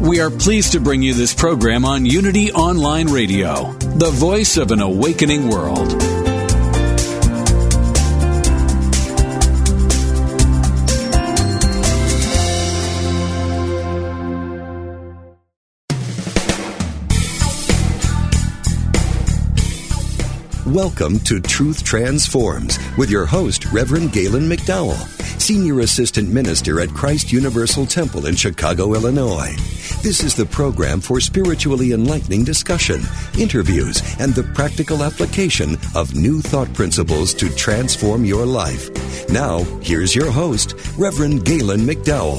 We are pleased to bring you this program on Unity Online Radio, the voice of an awakening world. Welcome to Truth Transforms with your host, Reverend Galen McDowell, Senior Assistant Minister at Christ Universal Temple in Chicago, Illinois. This is the program for spiritually enlightening discussion, interviews, and the practical application of new thought principles to transform your life. Now, here's your host, Reverend Galen McDowell.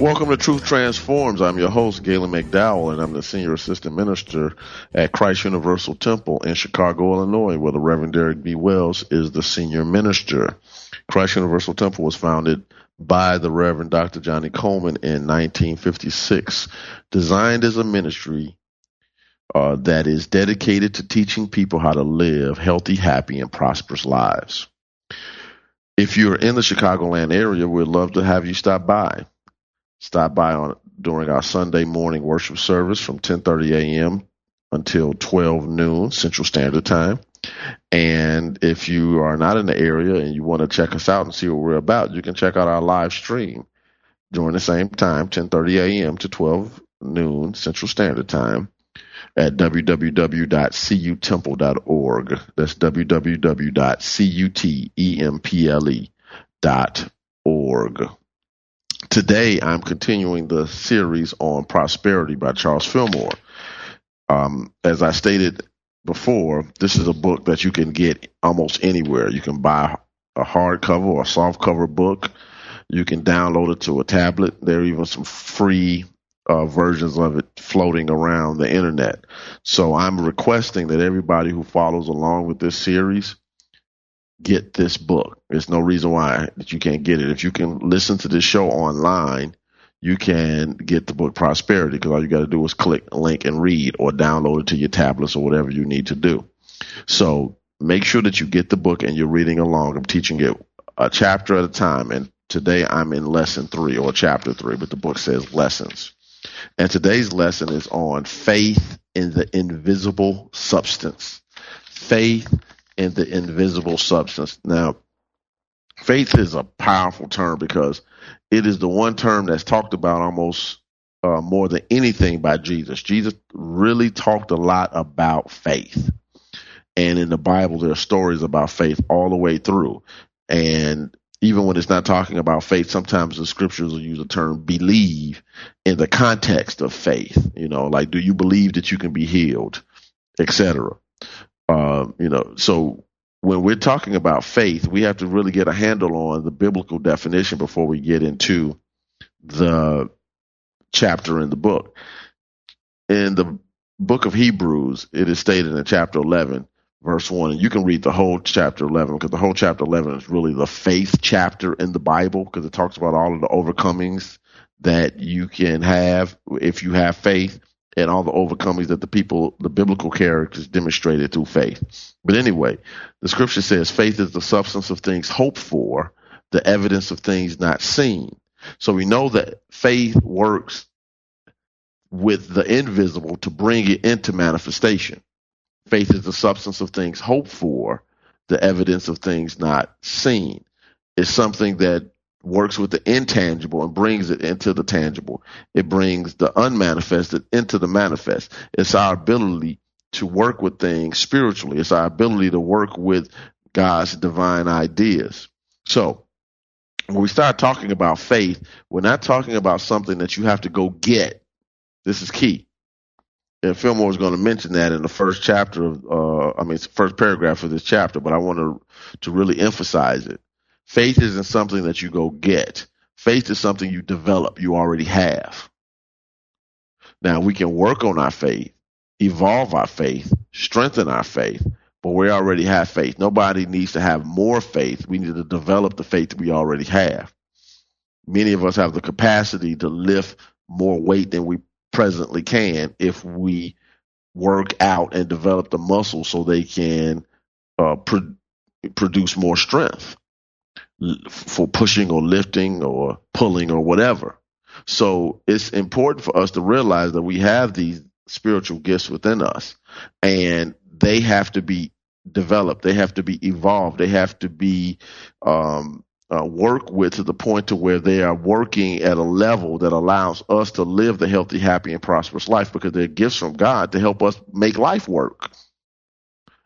Welcome to Truth Transforms. I'm your host, Galen McDowell, and I'm the Senior Assistant Minister at Christ Universal Temple in Chicago, Illinois, where the Reverend Derrick B. Wells is the Senior Minister. Christ Universal Temple was founded by the Reverend Dr. Johnnie Colemon in 1956, designed as a ministry uh, that is dedicated to teaching people how to live healthy, happy, and prosperous lives. If you're in the Chicagoland area, we'd love to have you stop by. Stop by on during our Sunday morning worship service from 10:30 a.m. until 12 noon Central Standard Time. And if you are not in the area and you want to check us out and see what we're about, you can check out our live stream during the same time, 10:30 a.m. to 12 noon Central Standard Time at www.cutemple.org. That's www.cutemple.org. Today, I'm continuing the series on prosperity by Charles Fillmore. Um, as I stated before, this is a book that you can get almost anywhere. You can buy a hardcover or a softcover book. You can download it to a tablet. There are even some free uh, versions of it floating around the internet. So I'm requesting that everybody who follows along with this series get this book. There's no reason why that you can't get it. If you can listen to this show online, you can get the book Prosperity because all you got to do is click a link and read or download it to your tablets or whatever you need to do. So make sure that you get the book and you're reading along. I'm teaching it a chapter at a time. And today I'm in lesson three or chapter three, but the book says lessons. And today's lesson is on faith in the invisible substance. Faith in the invisible substance. Now, faith is a powerful term because it is the one term that's talked about almost uh, more than anything by Jesus. Jesus really talked a lot about faith. And in the Bible, there are stories about faith all the way through. And even when it's not talking about faith, sometimes the scriptures will use the term believe in the context of faith. You know, like, do you believe that you can be healed, etc. Uh, you know, so when we're talking about faith, we have to really get a handle on the biblical definition before we get into the chapter in the book. In the book of Hebrews, it is stated in chapter 11, verse 1. And you can read the whole chapter 11 because the whole chapter 11 is really the faith chapter in the Bible because it talks about all of the overcomings that you can have if you have faith and all the overcomings that the people, the biblical characters demonstrated through faith. But anyway, the scripture says faith is the substance of things hoped for, the evidence of things not seen. So we know that faith works with the invisible to bring it into manifestation. Faith is the substance of things hoped for, the evidence of things not seen. It's something that works with the intangible and brings it into the tangible. It brings the unmanifested into the manifest. It's our ability to work with things spiritually. It's our ability to work with God's divine ideas. So, when we start talking about faith, we're not talking about something that you have to go get. This is key. And Fillmore is going to mention that in the first chapter of, uh, I mean, it's the first paragraph of this chapter, but I want to really emphasize it. Faith isn't something that you go get. Faith is something you develop, you already have. Now we can work on our faith, evolve our faith, strengthen our faith, but we already have faith. Nobody needs to have more faith. We need to develop the faith that we already have. Many of us have the capacity to lift more weight than we presently can if we work out and develop the muscles so they can uh, pro- produce more strength for pushing or lifting or pulling or whatever. So it's important for us to realize that we have these spiritual gifts within us and they have to be developed. They have to be evolved. They have to be um, uh, worked with to the point to where they are working at a level that allows us to live the healthy, happy, and prosperous life because they're gifts from God to help us make life work.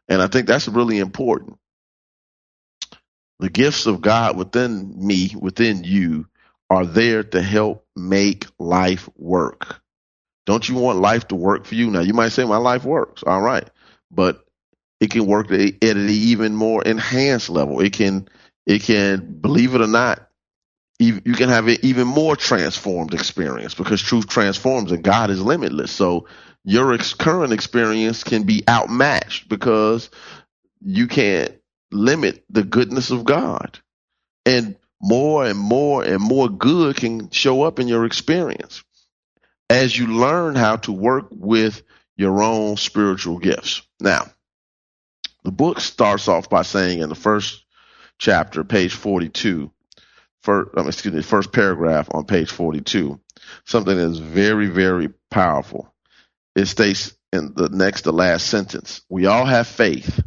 And I think that's really important. The gifts of God within me, within you, are there to help make life work. Don't you want life to work for you? Now, you might say, my life works. All right. But it can work at an even more enhanced level. It can, it can, believe it or not, you can have an even more transformed experience because truth transforms and God is limitless. So your ex- current experience can be outmatched because you can't limit the goodness of God. And more and more and more good can show up in your experience as you learn how to work with your own spiritual gifts. Now, the book starts off by saying in the first chapter, page 42, first, excuse me, first paragraph on page 42, something that is very, very powerful. It states in the next to last sentence, we all have faith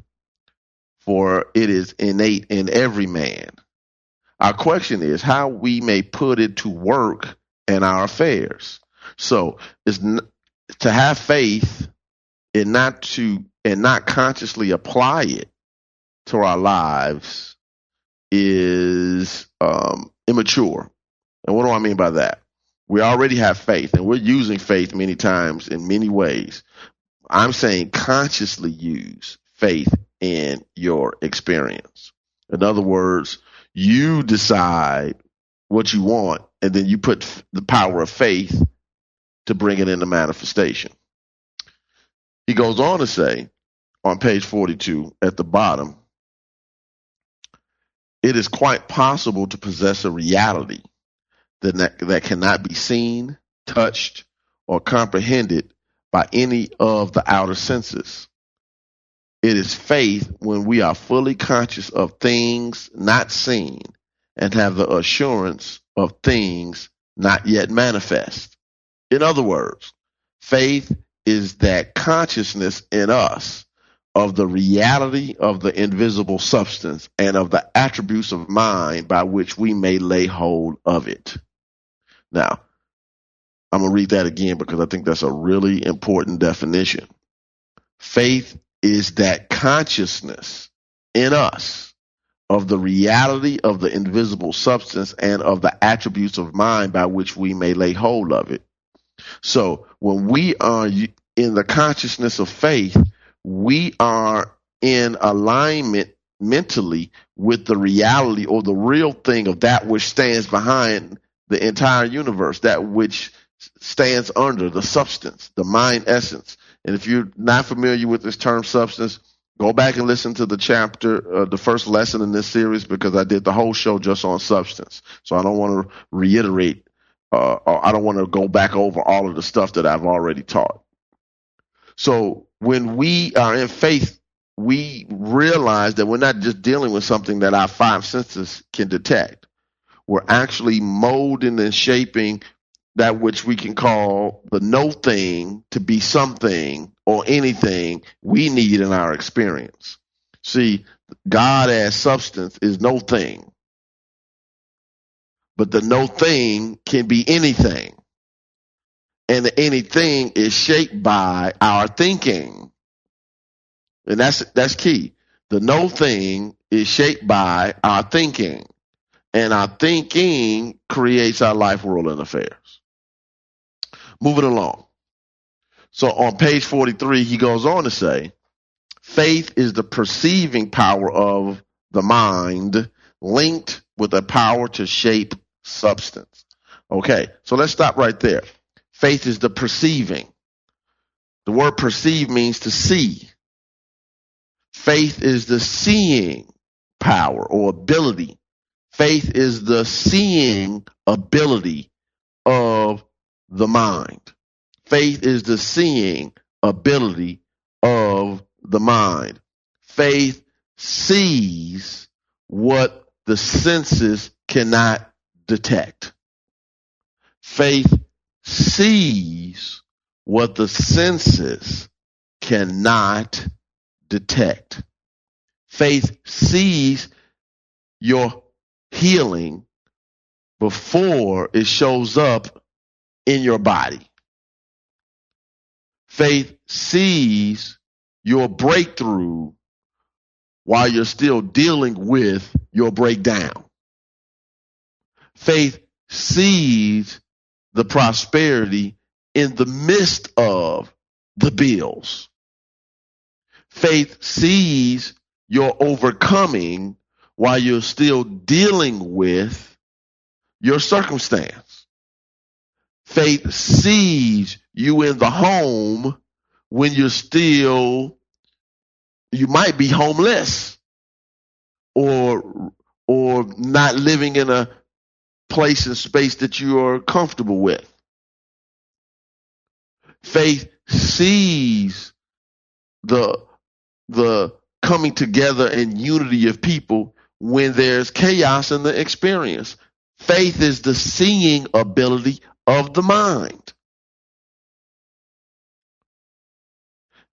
for it is innate in every man. Our question is how we may put it to work in our affairs. So it's n- to have faith and not to and not consciously apply it to our lives is um, immature. And what do I mean by that? We already have faith, and we're using faith many times in many ways. I'm saying consciously use faith in your experience. In other words, you decide what you want and then you put the power of faith to bring it into manifestation. He goes on to say on page 42 at the bottom, it is quite possible to possess a reality that, that cannot be seen, touched, or comprehended by any of the outer senses. It is faith when we are fully conscious of things not seen and have the assurance of things not yet manifest. In other words, faith is that consciousness in us of the reality of the invisible substance and of the attributes of mind by which we may lay hold of it. Now, I'm going to read that again because I think that's a really important definition. Faith is that consciousness in us of the reality of the invisible substance and of the attributes of mind by which we may lay hold of it. So when we are in the consciousness of faith, we are in alignment mentally with the reality or the real thing of that which stands behind the entire universe, that which stands under the substance, the mind essence, and if you're not familiar with this term substance, Go back and listen to the chapter, uh, the first lesson in this series, because I did the whole show just on substance. So I don't want to reiterate, uh, or I don't want to go back over all of the stuff that I've already taught. So when we are in faith, we realize that we're not just dealing with something that our five senses can detect. We're actually molding and shaping that which we can call the no thing to be something or anything we need in our experience. See, God as substance is no thing, but the no thing can be anything. And the anything is shaped by our thinking. And that's, that's key. The no thing is shaped by our thinking. And our thinking creates our life, world, and affairs. Moving along. So on page 43, he goes on to say, faith is the perceiving power of the mind linked with a power to shape substance. Okay, so let's stop right there. Faith is the perceiving. The word perceive means to see. Faith is the seeing power or ability. Faith is the seeing ability of the mind. Faith is the seeing ability of the mind. Faith sees what the senses cannot detect. Faith sees what the senses cannot detect. Faith sees your healing before it shows up in your body. Faith sees your breakthrough while you're still dealing with your breakdown. Faith sees the prosperity in the midst of the bills. Faith sees your overcoming while you're still dealing with your circumstance. Faith sees you in the home when you're still, you might be homeless or, or not living in a place and space that you are comfortable with. Faith sees the, the coming together and unity of people when there's chaos in the experience. Faith is the seeing ability of the mind.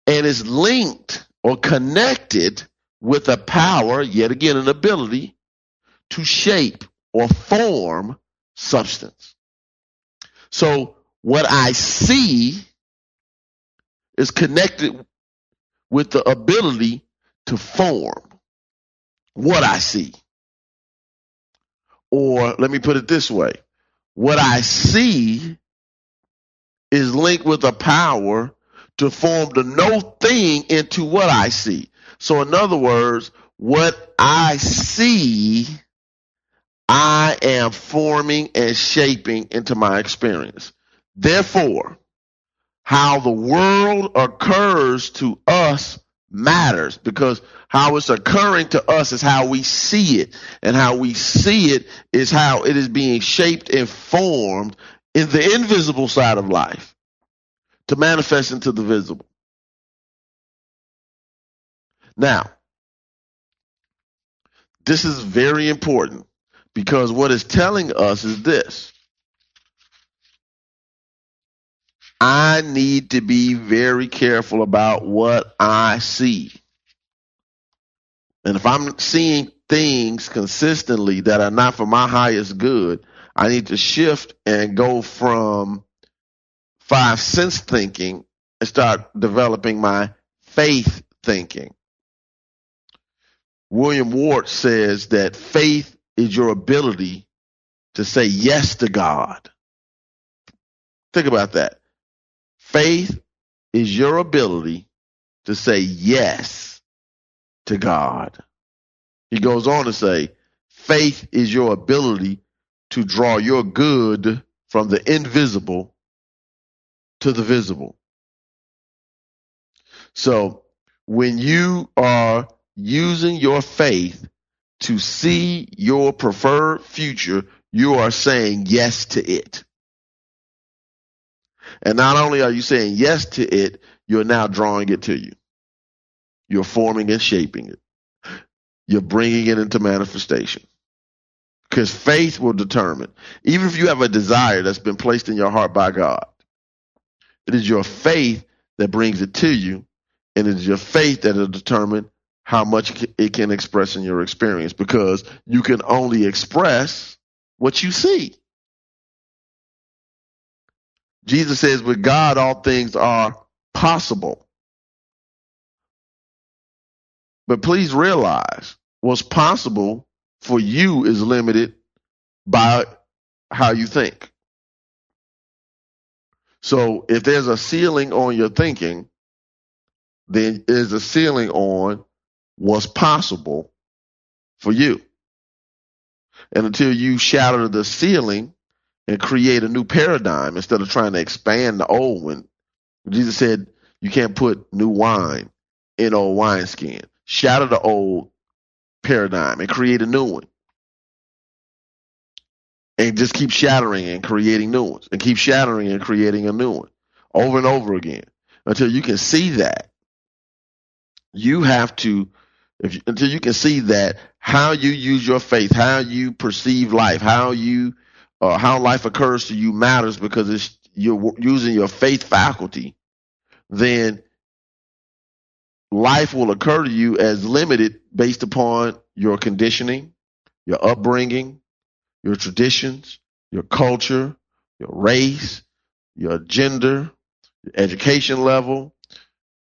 And is linked or connected with a power, yet again, an ability to shape or form substance. So what I see is connected with the ability to form what I see. Or let me put it this way. What I see is linked with a power to form the no thing into what I see. So in other words, what I see, I am forming and shaping into my experience. Therefore, how the world occurs to us matters because how it's occurring to us is how we see it. And how we see it is how it is being shaped and formed in the invisible side of life to manifest into the visible. Now, this is very important because what it's telling us is this. I need to be very careful about what I see. And if I'm seeing things consistently that are not for my highest good, I need to shift and go from five sense thinking and start developing my faith thinking. William Ward says that faith is your ability to say yes to God. Think about that. Faith is your ability to say yes to God. He goes on to say, faith is your ability to draw your good from the invisible to the visible. So when you are using your faith to see your preferred future, you are saying yes to it. And not only are you saying yes to it, you're now drawing it to you. You're forming and shaping it. You're bringing it into manifestation. Because faith will determine, even if you have a desire that's been placed in your heart by God, it is your faith that brings it to you, and it is your faith that will determine how much it can express in your experience because you can only express what you see. Jesus says, with God, all things are possible. But please realize what's possible for you is limited by how you think. So if there's a ceiling on your thinking, then there's a ceiling on what's possible for you. And until you shatter the ceiling and create a new paradigm instead of trying to expand the old one, Jesus said you can't put new wine in old wineskin. Shatter the old paradigm and create a new one. And just keep shattering and creating new ones and keep shattering and creating a new one over and over again until you can see that. You have to, if until you can see that how you use your faith, how you perceive life, how you, how life occurs to you matters because it's you're using your faith faculty. Then life will occur to you as limited based upon your conditioning, your upbringing, your traditions, your culture, your race, your gender, your education level,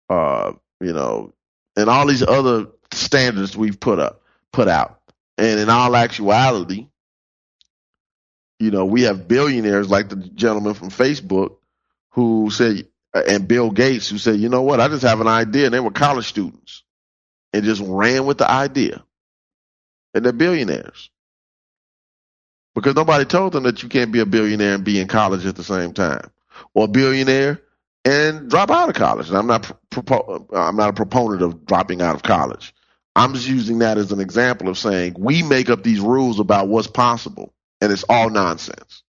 uh, you know, and all these other standards we've put up, put out. And in all actuality, you know, we have billionaires like the gentleman from Facebook who said, and Bill Gates who said, you know what, I just have an idea. And they were college students and just ran with the idea. And they're billionaires. Because nobody told them that you can't be a billionaire and be in college at the same time. Or a billionaire and drop out of college. And I'm not I'm not a proponent of dropping out of college. I'm just using that as an example of saying we make up these rules about what's possible and it's all nonsense.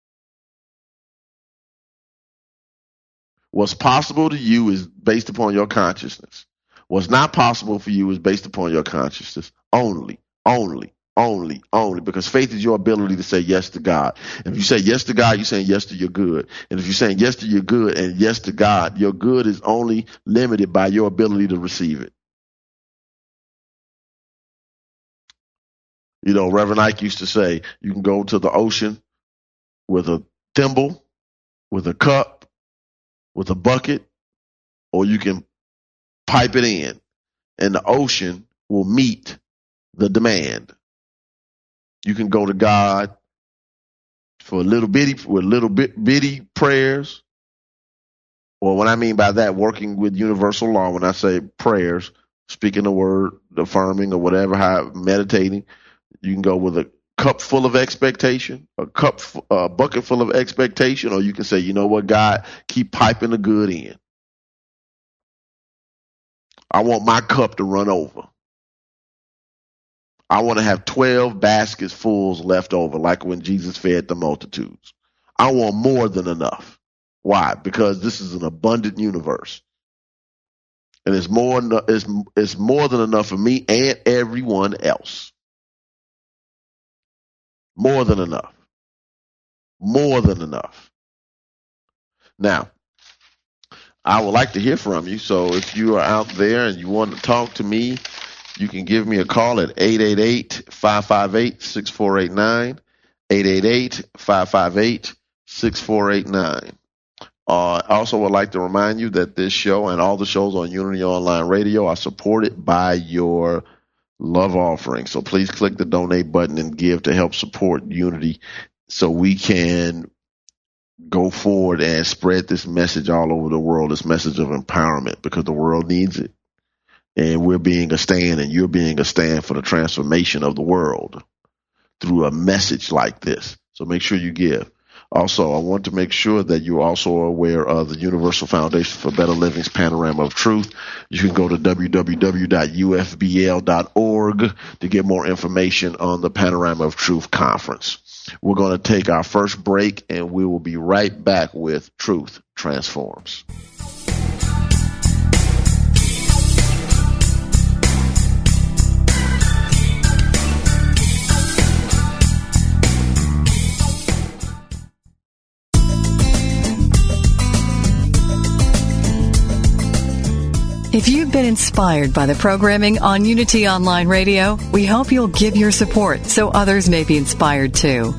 What's possible to you is based upon your consciousness. What's not possible for you is based upon your consciousness only, only, only, only, because faith is your ability to say yes to God. If you say yes to God, you're saying yes to your good. And if you're saying yes to your good and yes to God, your good is only limited by your ability to receive it. You know, Reverend Ike used to say, you can go to the ocean with a thimble, with a cup, with a bucket, or you can pipe it in, and the ocean will meet the demand. You can go to God for a little bitty with little bit bitty prayers. Well, what I mean by that, working with universal law, when I say prayers, speaking the word, affirming or whatever, how meditating, you can go with a cup full of expectation, a cup, a bucket full of expectation, or you can say, you know what, God, keep piping the good in. I want my cup to run over. I want to have 12 baskets fulls left over, like when Jesus fed the multitudes. I want more than enough. Why? Because this is an abundant universe. And it's more, it's, it's more than enough for me and everyone else. More than enough. More than enough. Now, I would like to hear from you. So if you are out there and you want to talk to me, you can give me a call at 888-558-6489, 888-558-6489. Uh, I also would like to remind you that this show and all the shows on Unity Online Radio are supported by your love offering. So please click the donate button and give to help support Unity so we can go forward and spread this message all over the world, this message of empowerment, because the world needs it. And we're being a stand and you're being a stand for the transformation of the world through a message like this. So make sure you give. Also, I want to make sure that you also are aware of the Universal Foundation for Better Living's Panorama of Truth. You can go to www.ufbl.org to get more information on the Panorama of Truth conference. We're going to take our first break and we will be right back with Truth Transforms. You've been inspired by the programming on Unity Online Radio, we hope you'll give your support so others may be inspired too.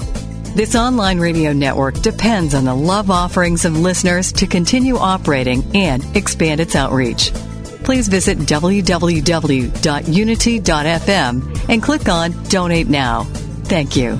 This online radio network depends on the love offerings of listeners to continue operating and expand its outreach. Please visit www.unity.fm and click on Donate Now. Thank you.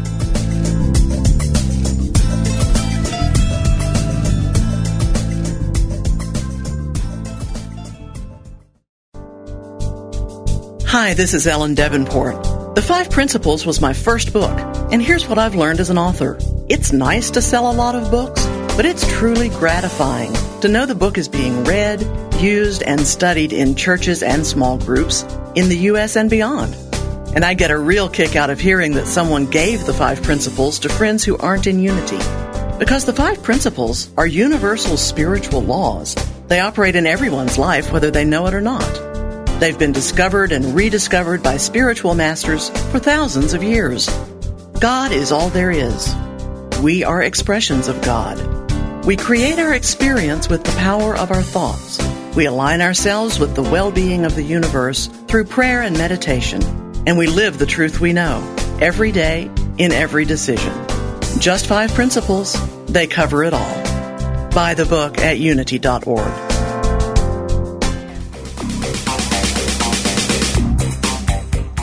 Hi, this is Ellen Debenport. The Five Principles was my first book, and here's what I've learned as an author. It's nice to sell a lot of books, but it's truly gratifying to know the book is being read, used, and studied in churches and small groups in the U.S. and beyond. And I get a real kick out of hearing that someone gave the five principles to friends who aren't in unity. Because the five principles are universal spiritual laws. They operate in everyone's life, whether they know it or not. They've been discovered and rediscovered by spiritual masters for thousands of years. God is all there is. We are expressions of God. We create our experience with the power of our thoughts. We align ourselves with the well-being of the universe through prayer and meditation. And we live the truth we know every day in every decision. Just five principles. They cover it all. Buy the book at unity.org.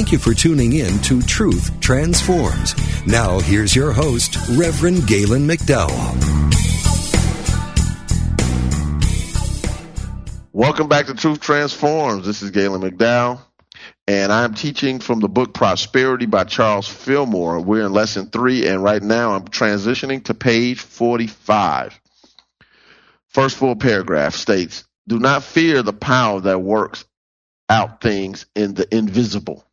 Thank you for tuning in to Truth Transforms. Now, here's your host, Reverend Galen McDowell. Welcome back to Truth Transforms. This is Galen McDowell, and I'm teaching from the book Prosperity by Charles Fillmore. We're in lesson three, and right now I'm transitioning to page 45. First full paragraph states Do not fear the power that works out things in the invisible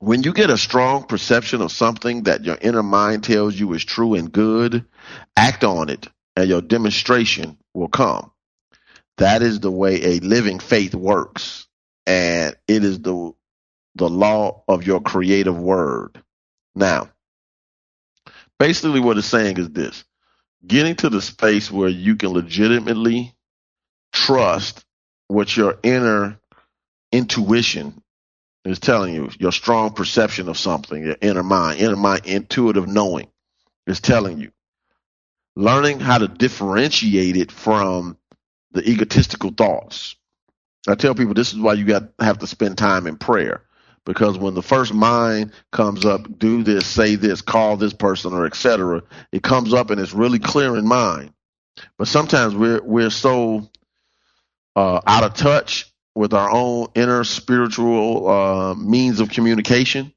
when you get a strong perception of something that your inner mind tells you is true and good, act on it and your demonstration will come. That is the way a living faith works. And it is the the law of your creative word. Now, basically what it's saying is this getting to the space where you can legitimately trust what your inner intuition is telling you your strong perception of something, your inner mind, inner mind, intuitive knowing is telling you. Learning how to differentiate it from the egotistical thoughts. I tell people this is why you got have to spend time in prayer because when the first mind comes up, do this, say this, call this person, or etc., it comes up and it's really clear in mind. But sometimes we're we're so uh, out of touch with our own inner spiritual uh, means of communication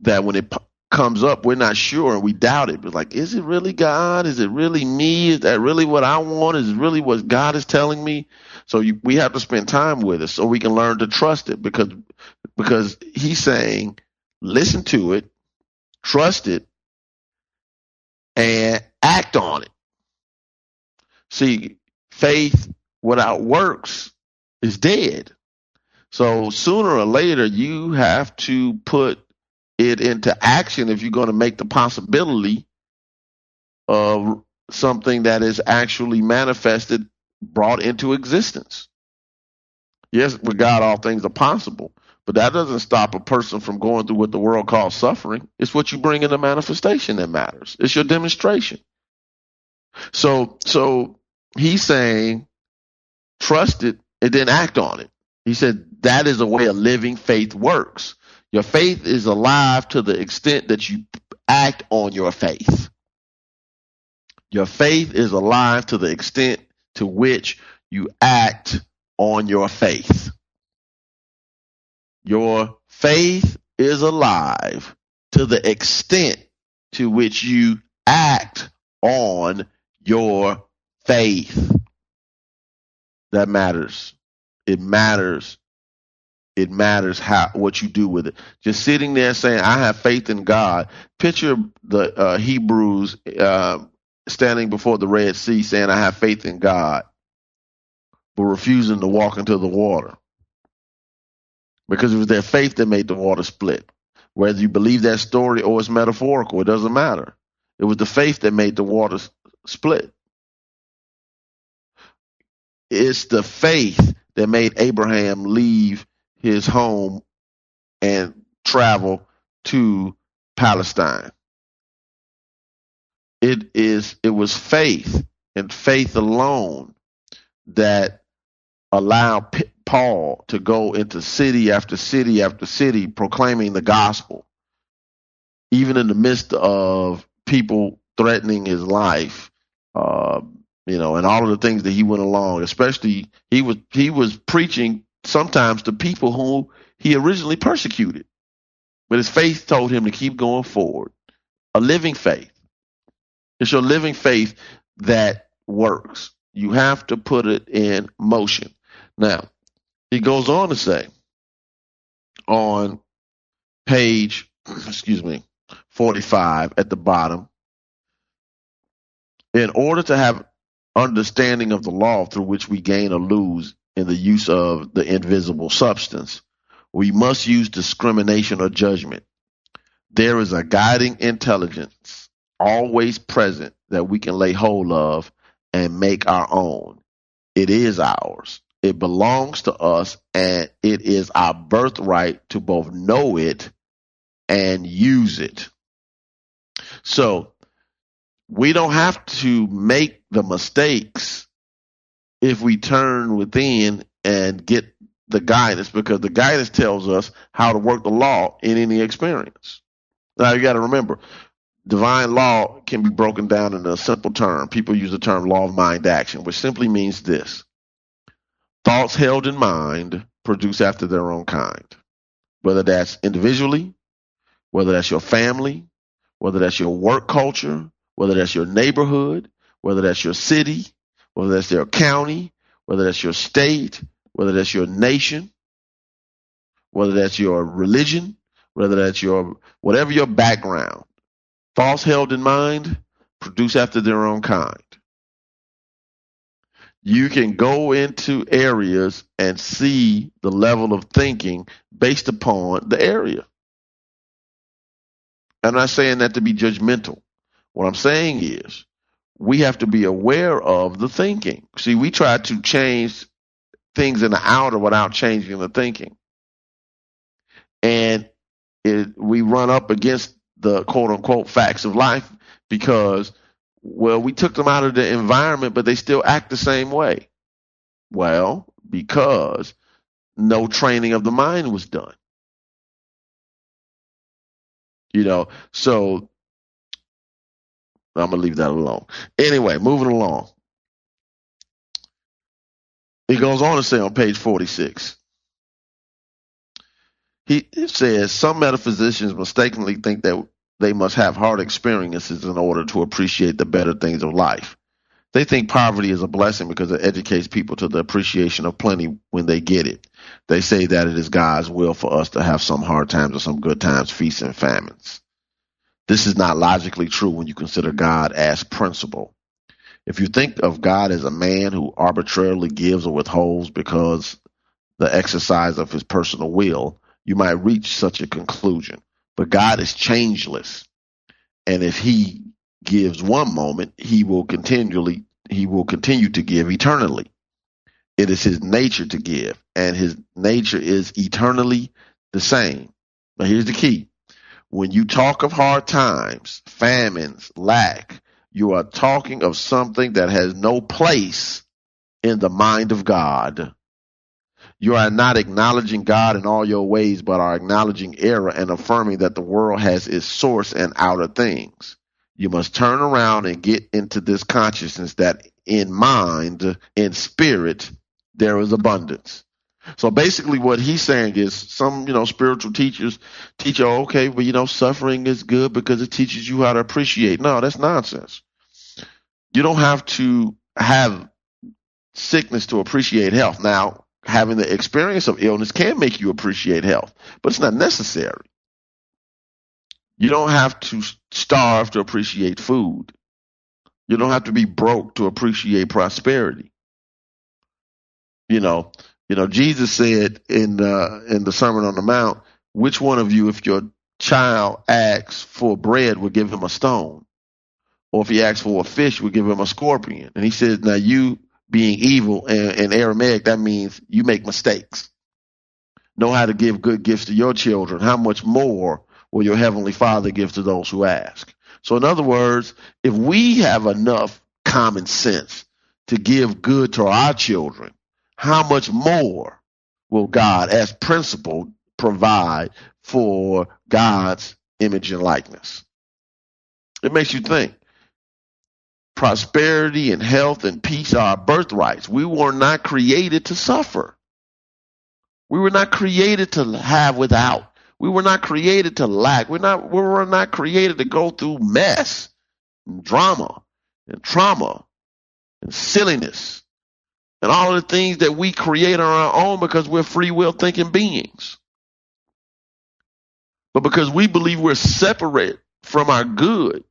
that when it p- comes up, we're not sure and we doubt it. But like, is it really God? Is it really me? Is that really what I want? Is really what God is telling me? So you, we have to spend time with it so we can learn to trust it because because He's saying, listen to it, trust it, and act on it. See, faith without works is dead. So sooner or later, you have to put it into action if you're going to make the possibility of something that is actually manifested, brought into existence. Yes, with God, all things are possible, but that doesn't stop a person from going through what the world calls suffering. It's what you bring in the manifestation that matters. It's your demonstration. So, so he's saying, trust it and then act on it. He said that is a way a living faith works. Your faith is alive to the extent that you act on your faith. Your faith is alive to the extent to which you act on your faith. Your faith is alive to the extent to which you act on your faith. That matters. It matters. It matters how what you do with it. Just sitting there saying, "I have faith in God." Picture the uh, Hebrews uh, standing before the Red Sea, saying, "I have faith in God," but refusing to walk into the water because it was their faith that made the water split. Whether you believe that story or it's metaphorical, it doesn't matter. It was the faith that made the water split. It's the faith that made Abraham leave his home and travel to Palestine. It is it was faith and faith alone that allowed P- Paul to go into city after city after city proclaiming the gospel, even in the midst of people threatening his life. Uh, you know, and all of the things that he went along. Especially, he was he was preaching sometimes to people who he originally persecuted, but his faith told him to keep going forward. A living faith. It's your living faith that works. You have to put it in motion. Now, he goes on to say on page, excuse me, 45 at the bottom, in order to have understanding of the law through which we gain or lose in the use of the invisible substance, we must use discrimination or judgment. There is a guiding intelligence always present that we can lay hold of and make our own. It is ours. It belongs to us and it is our birthright to both know it and use it. So we don't have to make the mistakes if we turn within and get the guidance because the guidance tells us how to work the law in any experience. Now you got to remember, divine law can be broken down in a simple term. People use the term law of mind action, which simply means this. Thoughts held in mind produce after their own kind. Whether that's individually, whether that's your family, whether that's your work culture, whether that's your neighborhood, whether that's your city, whether that's your county, whether that's your state, whether that's your nation, whether that's your religion, whether that's your whatever your background. Thoughts held in mind produce after their own kind. You can go into areas and see the level of thinking based upon the area. I'm not saying that to be judgmental. What I'm saying is we have to be aware of the thinking. See, we try to change things in the outer without changing the thinking. And it, we run up against the quote unquote facts of life because, well, we took them out of the environment, but they still act the same way. Well, because no training of the mind was done. You know, so I'm gonna leave that alone. Anyway, moving along. He goes on to say on page 46. He says some metaphysicians mistakenly think that they must have hard experiences in order to appreciate the better things of life. They think poverty is a blessing because it educates people to the appreciation of plenty when they get it. They say that it is God's will for us to have some hard times or some good times, feasts and famines. This is not logically true when you consider God as principle. If you think of God as a man who arbitrarily gives or withholds because the exercise of his personal will, you might reach such a conclusion. But God is changeless. And if he gives one moment, he will continually he will continue to give eternally. It is his nature to give, and his nature is eternally the same. But here's the key. When you talk of hard times, famines, lack, you are talking of something that has no place in the mind of God. You are not acknowledging God in all your ways, but are acknowledging error and affirming that the world has its source in outer things. You must turn around and get into this consciousness that in mind, in spirit, there is abundance. So basically what he's saying is some, you know, spiritual teachers teach you, okay, but you know, suffering is good because it teaches you how to appreciate. No, that's nonsense. You don't have to have sickness to appreciate health. Now, having the experience of illness can make you appreciate health, but it's not necessary. You don't have to starve to appreciate food. You don't have to be broke to appreciate prosperity. You know, you know, Jesus said in uh, in the Sermon on the Mount, which one of you, if your child asks for bread, would give him a stone? Or if he asks for a fish, would give him a scorpion? And he says, now you being evil and Aramaic, that means you make mistakes. Know how to give good gifts to your children. How much more will your heavenly father give to those who ask? So in other words, if we have enough common sense to give good to our children, how much more will God, as principle, provide for God's image and likeness? It makes you think. Prosperity and health and peace are our birthrights. We were not created to suffer. We were not created to have without. We were not created to lack. We're not, we were not created to go through mess and drama and trauma and silliness and all of the things that we create on our own because we're free will thinking beings. But because we believe we're separate from our good,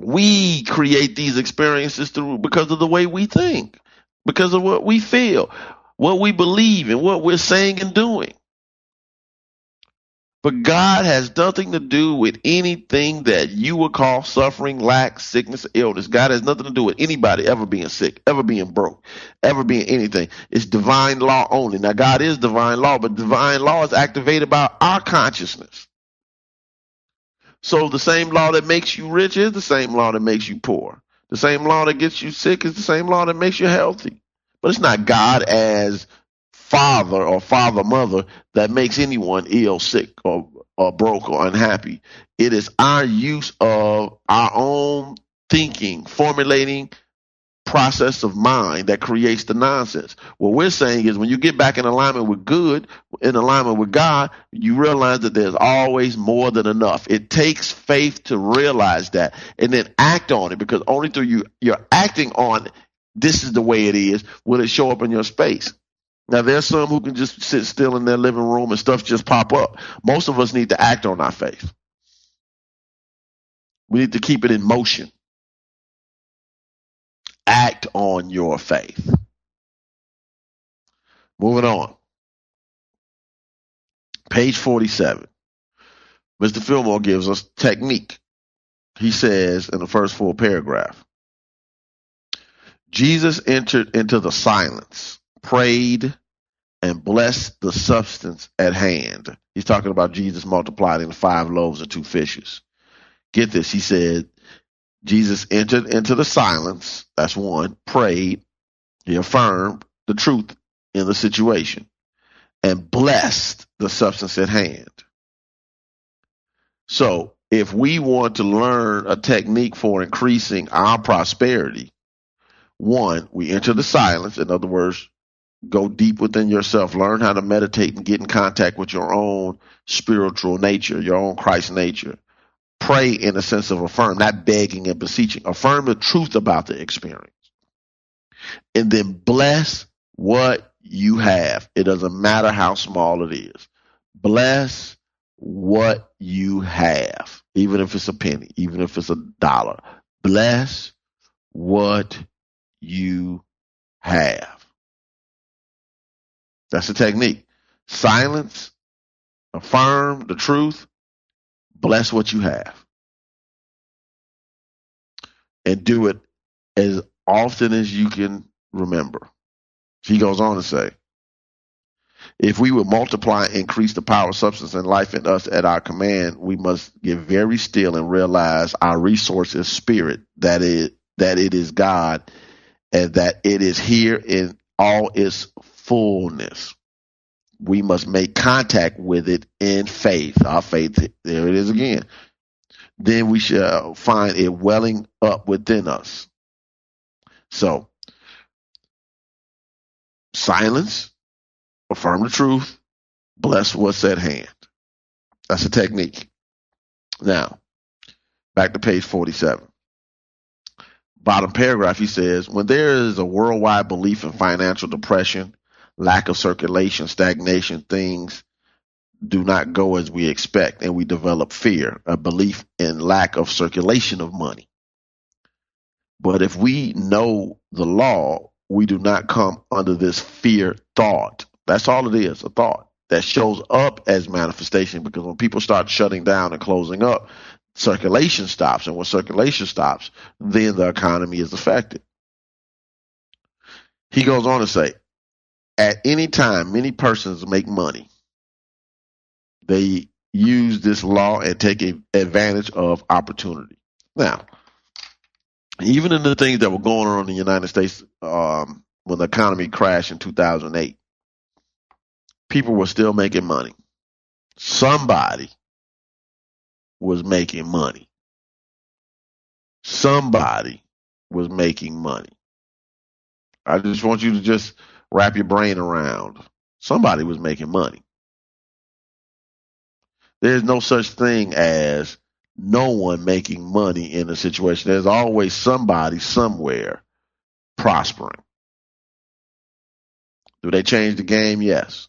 we create these experiences through because of the way we think, because of what we feel, what we believe, and what we're saying and doing. But God has nothing to do with anything that you would call suffering, lack, sickness, illness. God has nothing to do with anybody ever being sick, ever being broke, ever being anything. It's divine law only. Now, God is divine law, but divine law is activated by our consciousness. So the same law that makes you rich is the same law that makes you poor. The same law that gets you sick is the same law that makes you healthy. But it's not God as father or father mother that makes anyone ill, sick, or, or broke or unhappy. It is our use of our own thinking, formulating process of mind that creates the nonsense. What we're saying is when you get back in alignment with good, in alignment with God, you realize that there's always more than enough. It takes faith to realize that and then act on it because only through you you're acting on this is the way it is will it show up in your space. Now there's some who can just sit still in their living room and stuff just pop up. Most of us need to act on our faith. We need to keep it in motion. Act on your faith. Moving on. Page 47. Mr. Fillmore gives us technique. He says in the first full paragraph Jesus entered into the silence prayed, and blessed the substance at hand. He's talking about Jesus multiplying the five loaves and two fishes. Get this, he said, Jesus entered into the silence, that's one, prayed, he affirmed the truth in the situation, and blessed the substance at hand. So, if we want to learn a technique for increasing our prosperity, one, we enter the silence. In other words, go deep within yourself, learn how to meditate and get in contact with your own spiritual nature, your own Christ nature. Pray in a sense of affirm, not begging and beseeching. Affirm the truth about the experience. And then bless what you have. It doesn't matter how small it is. Bless what you have, even if it's a penny, even if it's a dollar. Bless what you have. That's the technique. Silence, affirm the truth, bless what you have. And do it as often as you can remember. He goes on to say, if we would multiply and increase the power, substance, and life in us at our command, we must get very still and realize our resource is spirit, that it that it is God, and that it is here in all its fullness. We must make contact with it in faith. Our faith, there it is again. Then we shall find it welling up within us. So, silence, affirm the truth, bless what's at hand. That's a technique. Now, back to page 47. Bottom paragraph, he says, when there is a worldwide belief in financial depression, lack of circulation, stagnation, things do not go as we expect, and we develop fear, a belief in lack of circulation of money. But if we know the law, we do not come under this fear thought. That's all it is, a thought that shows up as manifestation because when people start shutting down and closing up, circulation stops. And when circulation stops, then the economy is affected. He goes on to say, at any time, many persons make money. They use this law and take advantage of opportunity. Now, even in the things that were going on in the United States um, when the economy crashed in 2008, people were still making money. Somebody was making money. Somebody was making money. I just want you to just wrap your brain around. Somebody was making money. There's no such thing as no one making money in a situation. There's always somebody somewhere prospering. Do they change the game? Yes.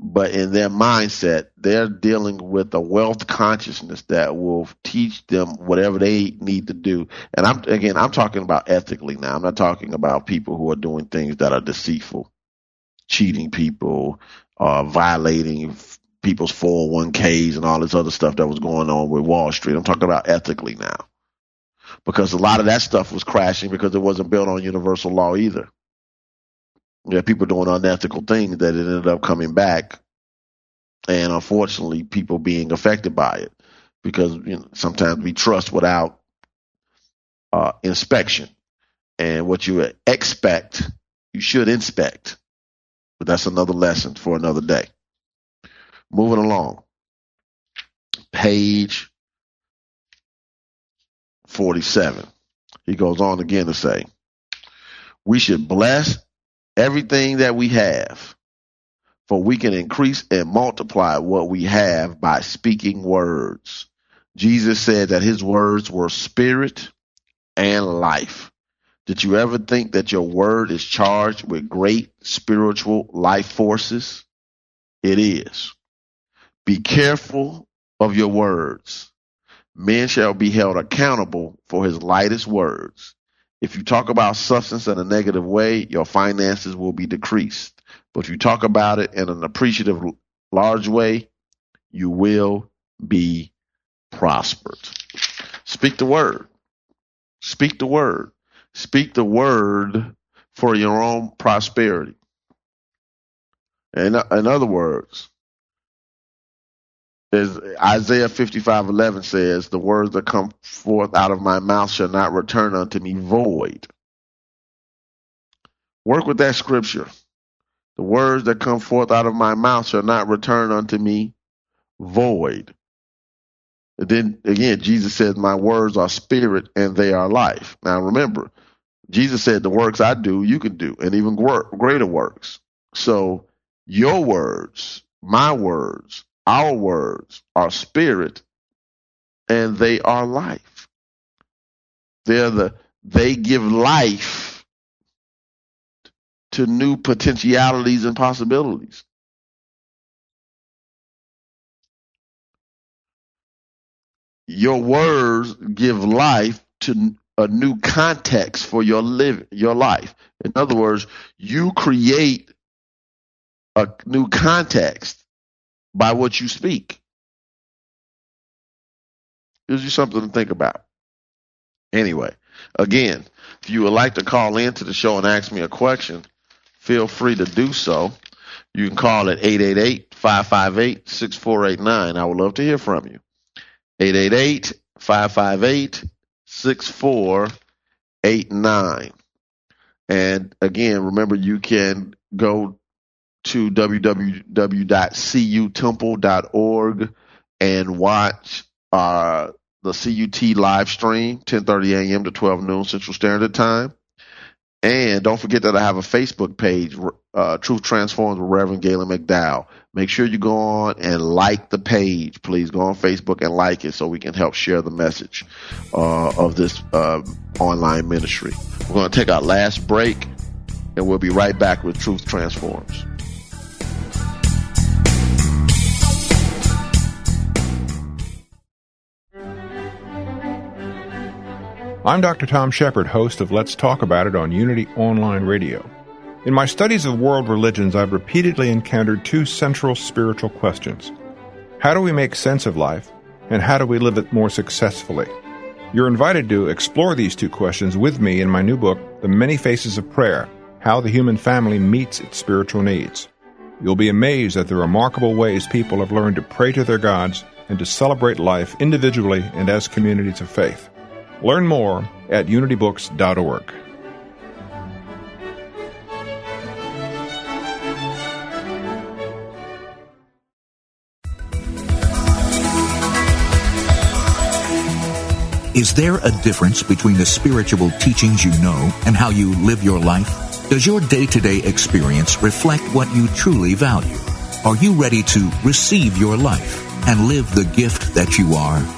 But in their mindset, they're dealing with a wealth consciousness that will teach them whatever they need to do. And I'm, again, I'm talking about ethically now. I'm not talking about people who are doing things that are deceitful, cheating people, uh, violating people's 401ks and all this other stuff that was going on with Wall Street. I'm talking about ethically now. Because a lot of that stuff was crashing because it wasn't built on universal law either. Yeah, people doing unethical things that it ended up coming back, and unfortunately, people being affected by it because you know, sometimes we trust without uh, inspection, and what you expect, you should inspect. But that's another lesson for another day. Moving along. Page 47. He goes on again to say, we should bless everything that we have, for we can increase and multiply what we have by speaking words. Jesus said that his words were spirit and life. Did you ever think that your word is charged with great spiritual life forces? It is. Be careful of your words. Men shall be held accountable for his lightest words. If you talk about substance in a negative way, your finances will be decreased. But if you talk about it in an appreciative, large way, you will be prospered. Speak the word. Speak the word. Speak the word for your own prosperity. In, in other words, as Isaiah 55 11 says, the words that come forth out of my mouth shall not return unto me void. Work with that scripture. The words that come forth out of my mouth shall not return unto me void. And then again, Jesus says, My words are spirit and they are life. Now remember, Jesus said, The works I do, you can do, and even greater works. So your words, my words, our words are spirit and they are life. They're the, they give life to new potentialities and possibilities. Your words give life to a new context for your live your life. In other words, you create a new context by what you speak. Gives you something to think about. Anyway, again, if you would like to call in to the show and ask me a question, feel free to do so. You can call at 888 558 6489. I would love to hear from you. 888 558 6489. And again, remember you can go to www.cutemple.org and watch uh, the CUT live stream, 10:30 a.m. to 12 noon Central Standard Time. And don't forget that I have a Facebook page, uh, Truth Transforms with Reverend Galen McDowell. Make sure you go on and like the page. Please go on Facebook and like it so we can help share the message uh, of this uh, online ministry. We're going to take our last break and we'll be right back with Truth Transforms. I'm Dr. Tom Shepherd, host of Let's Talk About It on Unity Online Radio. In my studies of world religions, I've repeatedly encountered two central spiritual questions How do we make sense of life, and how do we live it more successfully? You're invited to explore these two questions with me in my new book, The Many Faces of Prayer How the Human Family Meets Its Spiritual Needs. You'll be amazed at the remarkable ways people have learned to pray to their gods and to celebrate life individually and as communities of faith. Learn more at unitybooks.org. Is there a difference between the spiritual teachings you know and how you live your life? Does your day to day experience reflect what you truly value? Are you ready to receive your life and live the gift that you are?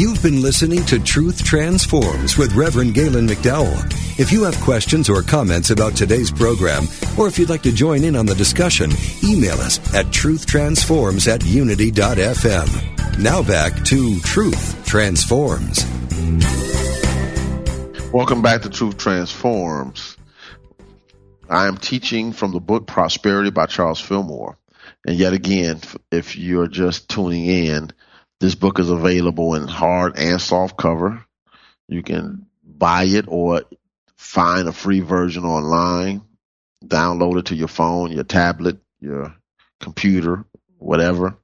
You've been listening to Truth Transforms with Reverend Galen McDowell. If you have questions or comments about today's program, or if you'd like to join in on the discussion, email us at truthtransforms at unity.fm. Now back to Truth Transforms. Welcome back to Truth Transforms. I am teaching from the book Prosperity by Charles Fillmore. And yet again, if you're just tuning in, this book is available in hard and soft cover. You can buy it or find a free version online, download it to your phone, your tablet, your computer, whatever,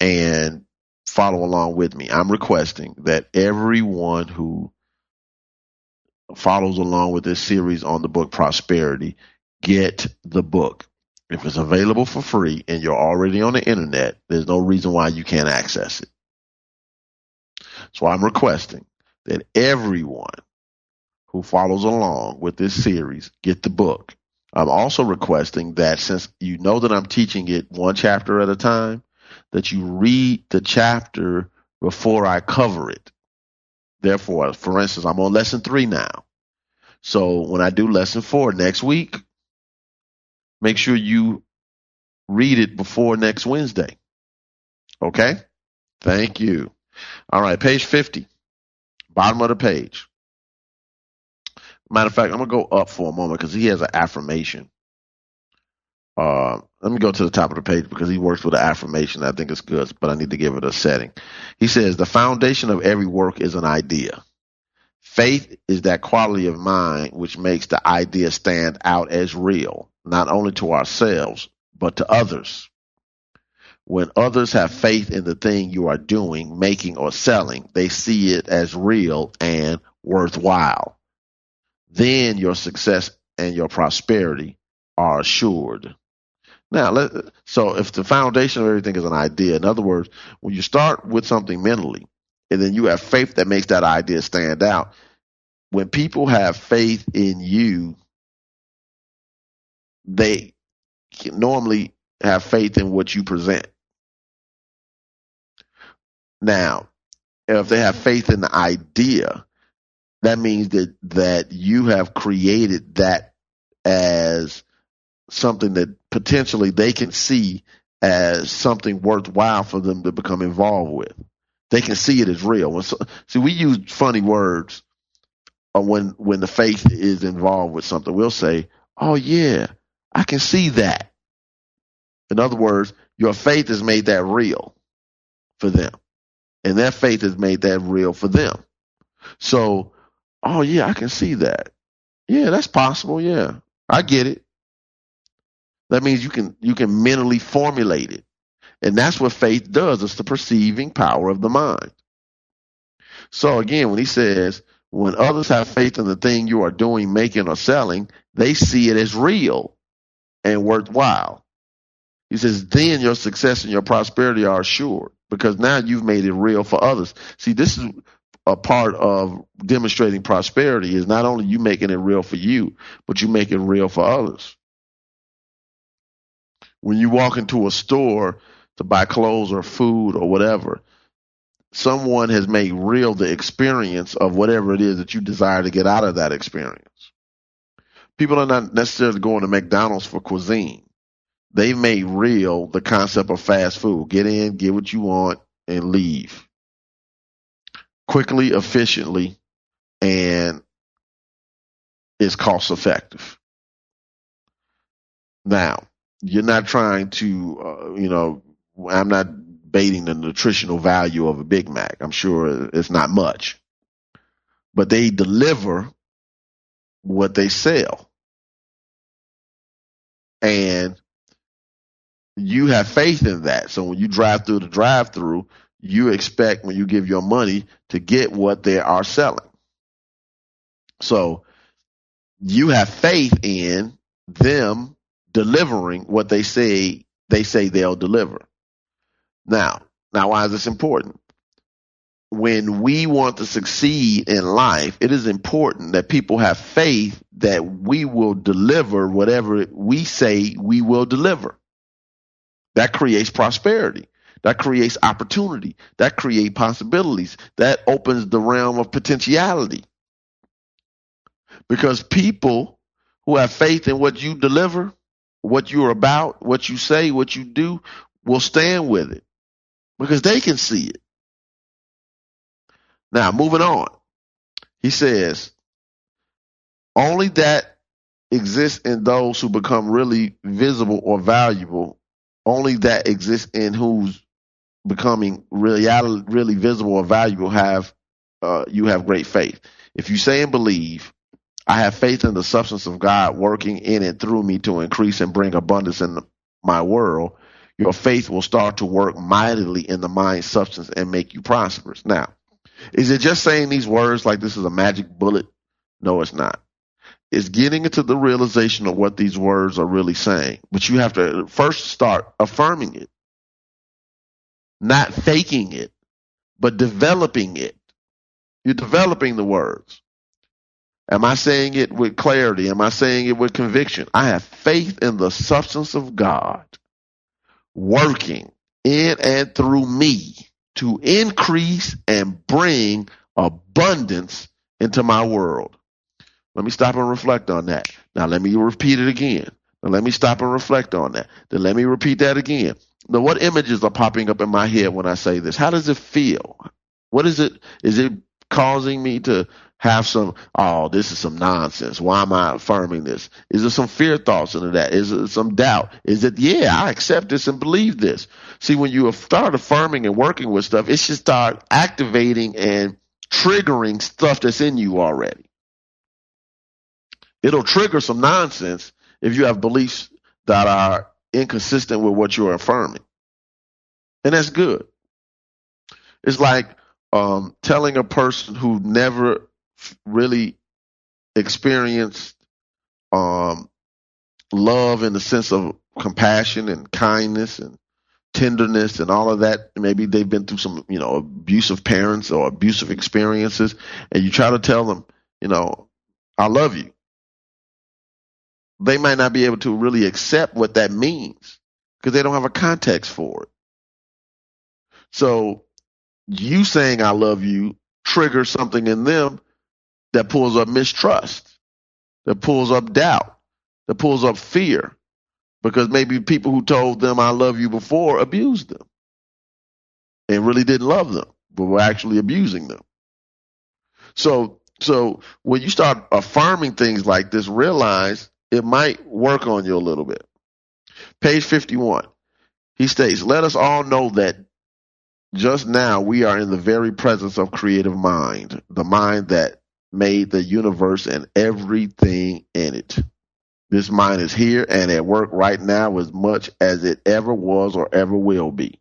and follow along with me. I'm requesting that everyone who follows along with this series on the book Prosperity get the book. If it's available for free and you're already on the internet, there's no reason why you can't access it. So I'm requesting that everyone who follows along with this series get the book. I'm also requesting that since you know that I'm teaching it one chapter at a time, that you read the chapter before I cover it. Therefore, for instance, I'm on lesson three now. So when I do lesson four next week, make sure you read it before next Wednesday. Okay? Thank you. All right, page 50, bottom of the page. Matter of fact, I'm going to go up for a moment because he has an affirmation. Uh, let me go to the top of the page because he works with an affirmation. I think it's good, but I need to give it a setting. He says, The foundation of every work is an idea. Faith is that quality of mind which makes the idea stand out as real, not only to ourselves, but to others. When others have faith in the thing you are doing, making, or selling, they see it as real and worthwhile. Then your success and your prosperity are assured. Now, let, so if the foundation of everything is an idea, in other words, when you start with something mentally, and then you have faith that makes that idea stand out, when people have faith in you, they normally have faith in what you present. Now, if they have faith in the idea, that means that that you have created that as something that potentially they can see as something worthwhile for them to become involved with. They can see it as real. See, we use funny words when when the faith is involved with something. We'll say, "Oh yeah, I can see that." In other words, your faith has made that real for them, and their faith has made that real for them. So, oh yeah, I can see that. Yeah, that's possible. Yeah, I get it. That means you can you can mentally formulate it. And that's what faith does. It's the perceiving power of the mind. So again, when he says, when others have faith in the thing you are doing, making, or selling, they see it as real and worthwhile. He says, then your success and your prosperity are assured because now you've made it real for others. See, this is a part of demonstrating prosperity is not only you making it real for you, but you make it real for others when you walk into a store to buy clothes or food or whatever, someone has made real the experience of whatever it is that you desire to get out of that experience. People are not necessarily going to McDonald's for cuisine. They've made real the concept of fast food. Get in, get what you want, and leave. Quickly, efficiently, and it's cost effective. Now, you're not trying to, uh, you know, I'm not baiting the nutritional value of a Big Mac. I'm sure it's not much, but they deliver what they sell. And you have faith in that. So when you drive through the drive through, you expect when you give your money to get what they are selling. So you have faith in them delivering what they say they say they'll deliver. Now, now why is this important? When we want to succeed in life, it is important that people have faith that we will deliver whatever we say we will deliver. That creates prosperity. That creates opportunity. That creates possibilities. That opens the realm of potentiality. Because people who have faith in what you deliver what you're about, what you say, what you do, will stand with it because they can see it. Now, moving on, he says, only that exists in those who become really visible or valuable, only that exists in who's becoming really, really visible or valuable have, uh, you have great faith. If you say and believe I have faith in the substance of God working in and through me to increase and bring abundance in my world. Your faith will start to work mightily in the mind substance and make you prosperous. Now, is it just saying these words like this is a magic bullet? No, it's not. It's getting into the realization of what these words are really saying. But you have to first start affirming it, not faking it, but developing it. You're developing the words. Am I saying it with clarity? Am I saying it with conviction? I have faith in the substance of God working in and through me to increase and bring abundance into my world. Let me stop and reflect on that. Now let me repeat it again. Now let me stop and reflect on that. Then let me repeat that again. Now what images are popping up in my head when I say this? How does it feel? What is it? Is it causing me to have some, oh, this is some nonsense. Why am I affirming this? Is there some fear thoughts into that? Is there some doubt? Is it, yeah, I accept this and believe this. See, when you start affirming and working with stuff, it should start activating and triggering stuff that's in you already. It'll trigger some nonsense if you have beliefs that are inconsistent with what you're affirming. And that's good. It's like um, telling a person who never really experienced um, love in the sense of compassion and kindness and tenderness and all of that. Maybe they've been through some, you know, abusive parents or abusive experiences, and you try to tell them, you know, I love you. They might not be able to really accept what that means because they don't have a context for it. So you saying I love you triggers something in them that pulls up mistrust, that pulls up doubt, that pulls up fear because maybe people who told them I love you before abused them and really didn't love them, but were actually abusing them. So, so when you start affirming things like this, realize it might work on you a little bit. Page 51. He states, let us all know that just now we are in the very presence of creative mind, the mind that made the universe and everything in it. This mind is here and at work right now as much as it ever was or ever will be.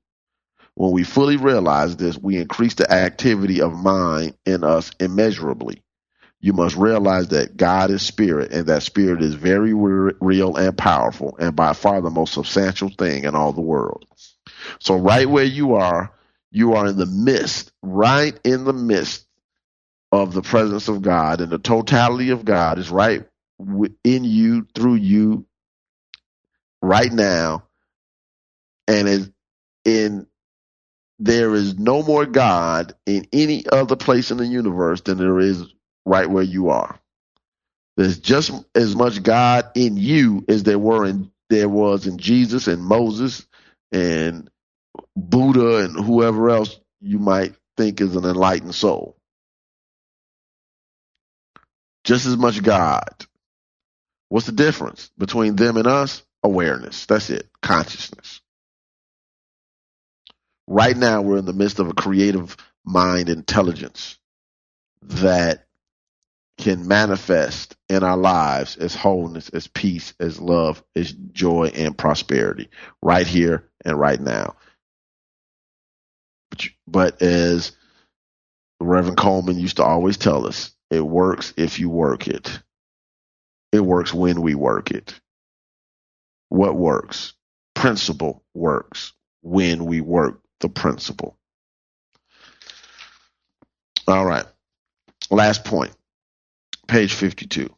When we fully realize this, we increase the activity of mind in us immeasurably. You must realize that God is spirit and that spirit is very re- real and powerful and by far the most substantial thing in all the world. So right where you are, you are in the midst, right in the midst of the presence of God and the totality of God is right in you, through you, right now, and is in there is no more God in any other place in the universe than there is right where you are. There's just as much God in you as there were in there was in Jesus and Moses and Buddha and whoever else you might think is an enlightened soul. Just as much God. What's the difference between them and us? Awareness. That's it. Consciousness. Right now, we're in the midst of a creative mind intelligence that can manifest in our lives as wholeness, as peace, as love, as joy and prosperity right here and right now. But, but as Reverend Colemon used to always tell us, it works if you work it. It works when we work it. What works? Principle works when we work the principle. All right. Last point. Page 52.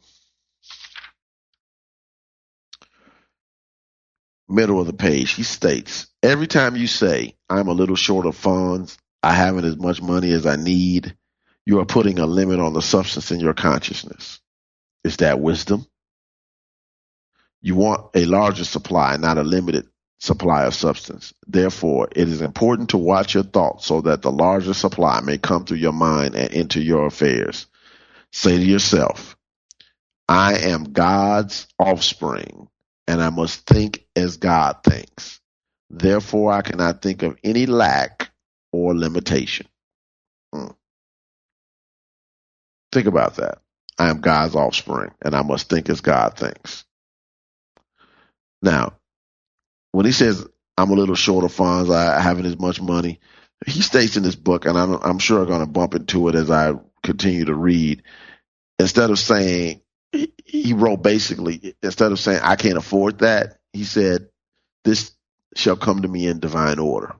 Middle of the page, he states, every time you say, I'm a little short of funds, I haven't as much money as I need, you are putting a limit on the substance in your consciousness. Is that wisdom? You want a larger supply, not a limited supply of substance. Therefore, it is important to watch your thoughts so that the larger supply may come through your mind and into your affairs. Say to yourself, I am God's offspring and I must think as God thinks. Therefore, I cannot think of any lack or limitation. Hmm. Think about that. I am God's offspring, and I must think as God thinks. Now, when he says, I'm a little short of funds, I haven't as much money, he states in this book, and I'm, I'm sure I'm going to bump into it as I continue to read. Instead of saying, he wrote basically, instead of saying, I can't afford that, he said, This shall come to me in divine order.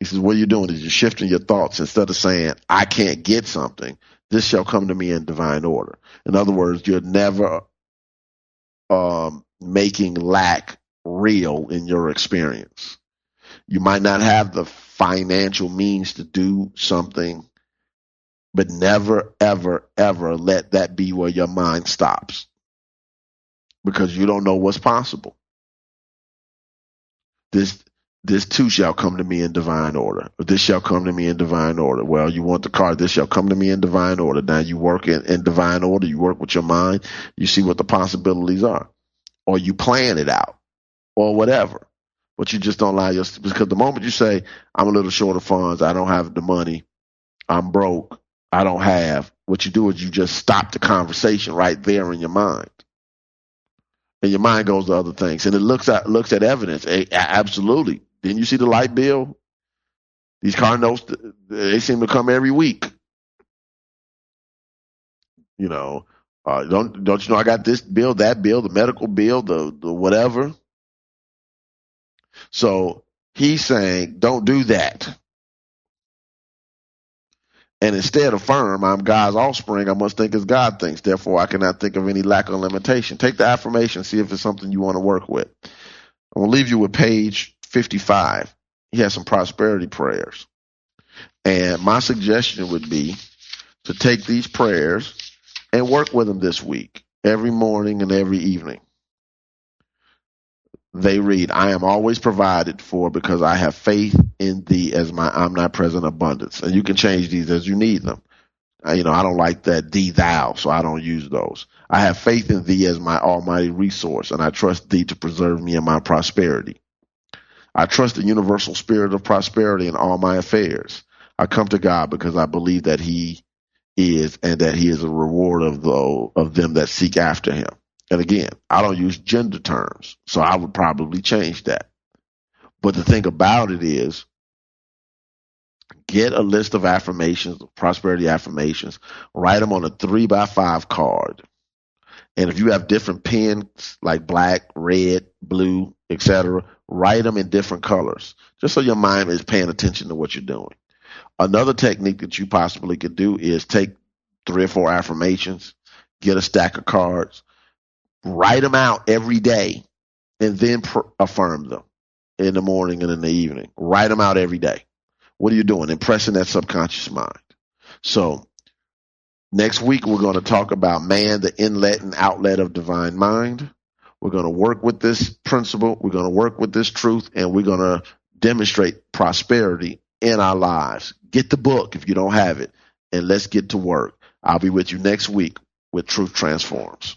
He says, What you're doing is you're shifting your thoughts. Instead of saying, I can't get something, this shall come to me in divine order. In other words, you're never um, making lack real in your experience. You might not have the financial means to do something, but never, ever, ever let that be where your mind stops because you don't know what's possible. This this too shall come to me in divine order. This shall come to me in divine order. Well, you want the car. This shall come to me in divine order. Now you work in, in divine order. You work with your mind. You see what the possibilities are, or you plan it out, or whatever. But you just don't allow your because the moment you say I'm a little short of funds, I don't have the money, I'm broke, I don't have. What you do is you just stop the conversation right there in your mind and your mind goes to other things, and it looks at looks at evidence. absolutely, didn't you see the light bill? These car notes, they seem to come every week. You know, uh, don't don't you know I got this bill, that bill, the medical bill, the the whatever. So he's saying, don't do that. And instead of affirm, I'm God's offspring, I must think as God thinks. Therefore, I cannot think of any lack or limitation. Take the affirmation, see if it's something you want to work with. I'm going to leave you with page 55. He has some prosperity prayers. And my suggestion would be to take these prayers and work with them this week, every morning and every evening. They read, I am always provided for because I have faith in thee as my omnipresent abundance. And you can change these as you need them. Uh, you know, I don't like that thee thou, so I don't use those. I have faith in thee as my almighty resource, and I trust thee to preserve me in my prosperity. I trust the universal spirit of prosperity in all my affairs. I come to God because I believe that he is and that he is a reward of the, of them that seek after him. And again, I don't use gender terms, so I would probably change that. But the thing about it is, get a list of affirmations, prosperity affirmations, write them on a three by five card. And if you have different pens like black, red, blue, etc., write them in different colors, just so your mind is paying attention to what you're doing. Another technique that you possibly could do is take three or four affirmations, get a stack of cards, write them out every day, and then pr- affirm them in the morning and in the evening. Write them out every day. What are you doing? Impressing that subconscious mind. So next week we're going to talk about man, the inlet and outlet of divine mind. We're going to work with this principle. We're going to work with this truth and we're going to demonstrate prosperity in our lives. Get the book if you don't have it and let's get to work. I'll be with you next week with Truth Transforms.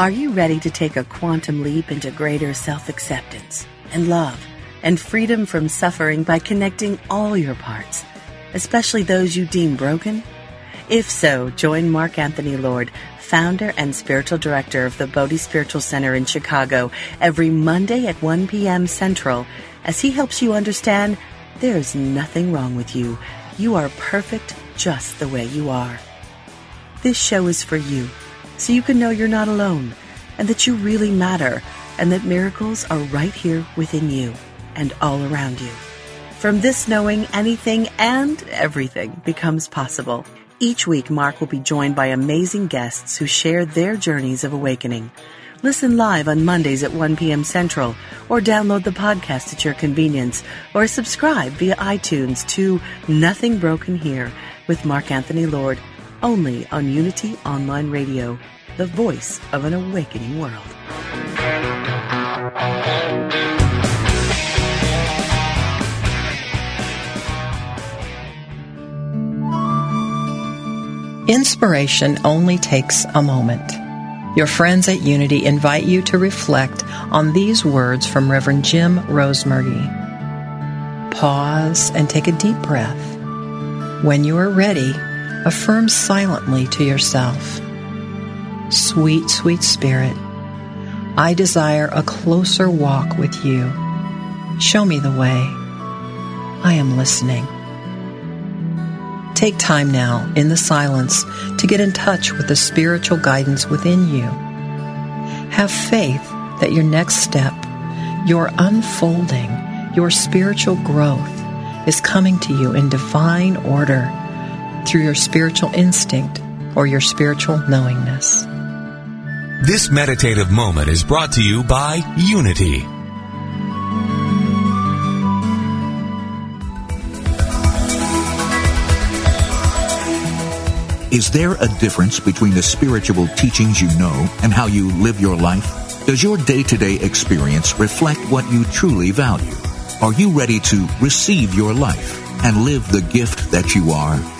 Are you ready to take a quantum leap into greater self acceptance and love and freedom from suffering by connecting all your parts, especially those you deem broken? If so, join Mark Anthony Lord, founder and spiritual director of the Bodhi Spiritual Center in Chicago, every Monday at 1 p.m. Central as he helps you understand there is nothing wrong with you. You are perfect just the way you are. This show is for you so you can know you're not alone and that you really matter and that miracles are right here within you and all around you. From this knowing, anything and everything becomes possible. Each week, Mark will be joined by amazing guests who share their journeys of awakening. Listen live on Mondays at 1 p.m. Central, or download the podcast at your convenience, or subscribe via iTunes to Nothing Broken Here with Mark Anthony Lord only on Unity Online Radio, the voice of an awakening world. Inspiration only takes a moment. Your friends at Unity invite you to reflect on these words from Reverend Jim Rosemergy. Pause and take a deep breath. When you are ready, affirm silently to yourself Sweet, sweet Spirit, I desire a closer walk with you. Show me the way. I am listening. Take time now in the silence to get in touch with the spiritual guidance within you. Have faith that your next step, your unfolding, your spiritual growth is coming to you in divine order through your spiritual instinct or your spiritual knowingness. This meditative moment is brought to you by Unity. Is there a difference between the spiritual teachings you know and how you live your life? Does your day to day experience reflect what you truly value? Are you ready to receive your life and live the gift that you are?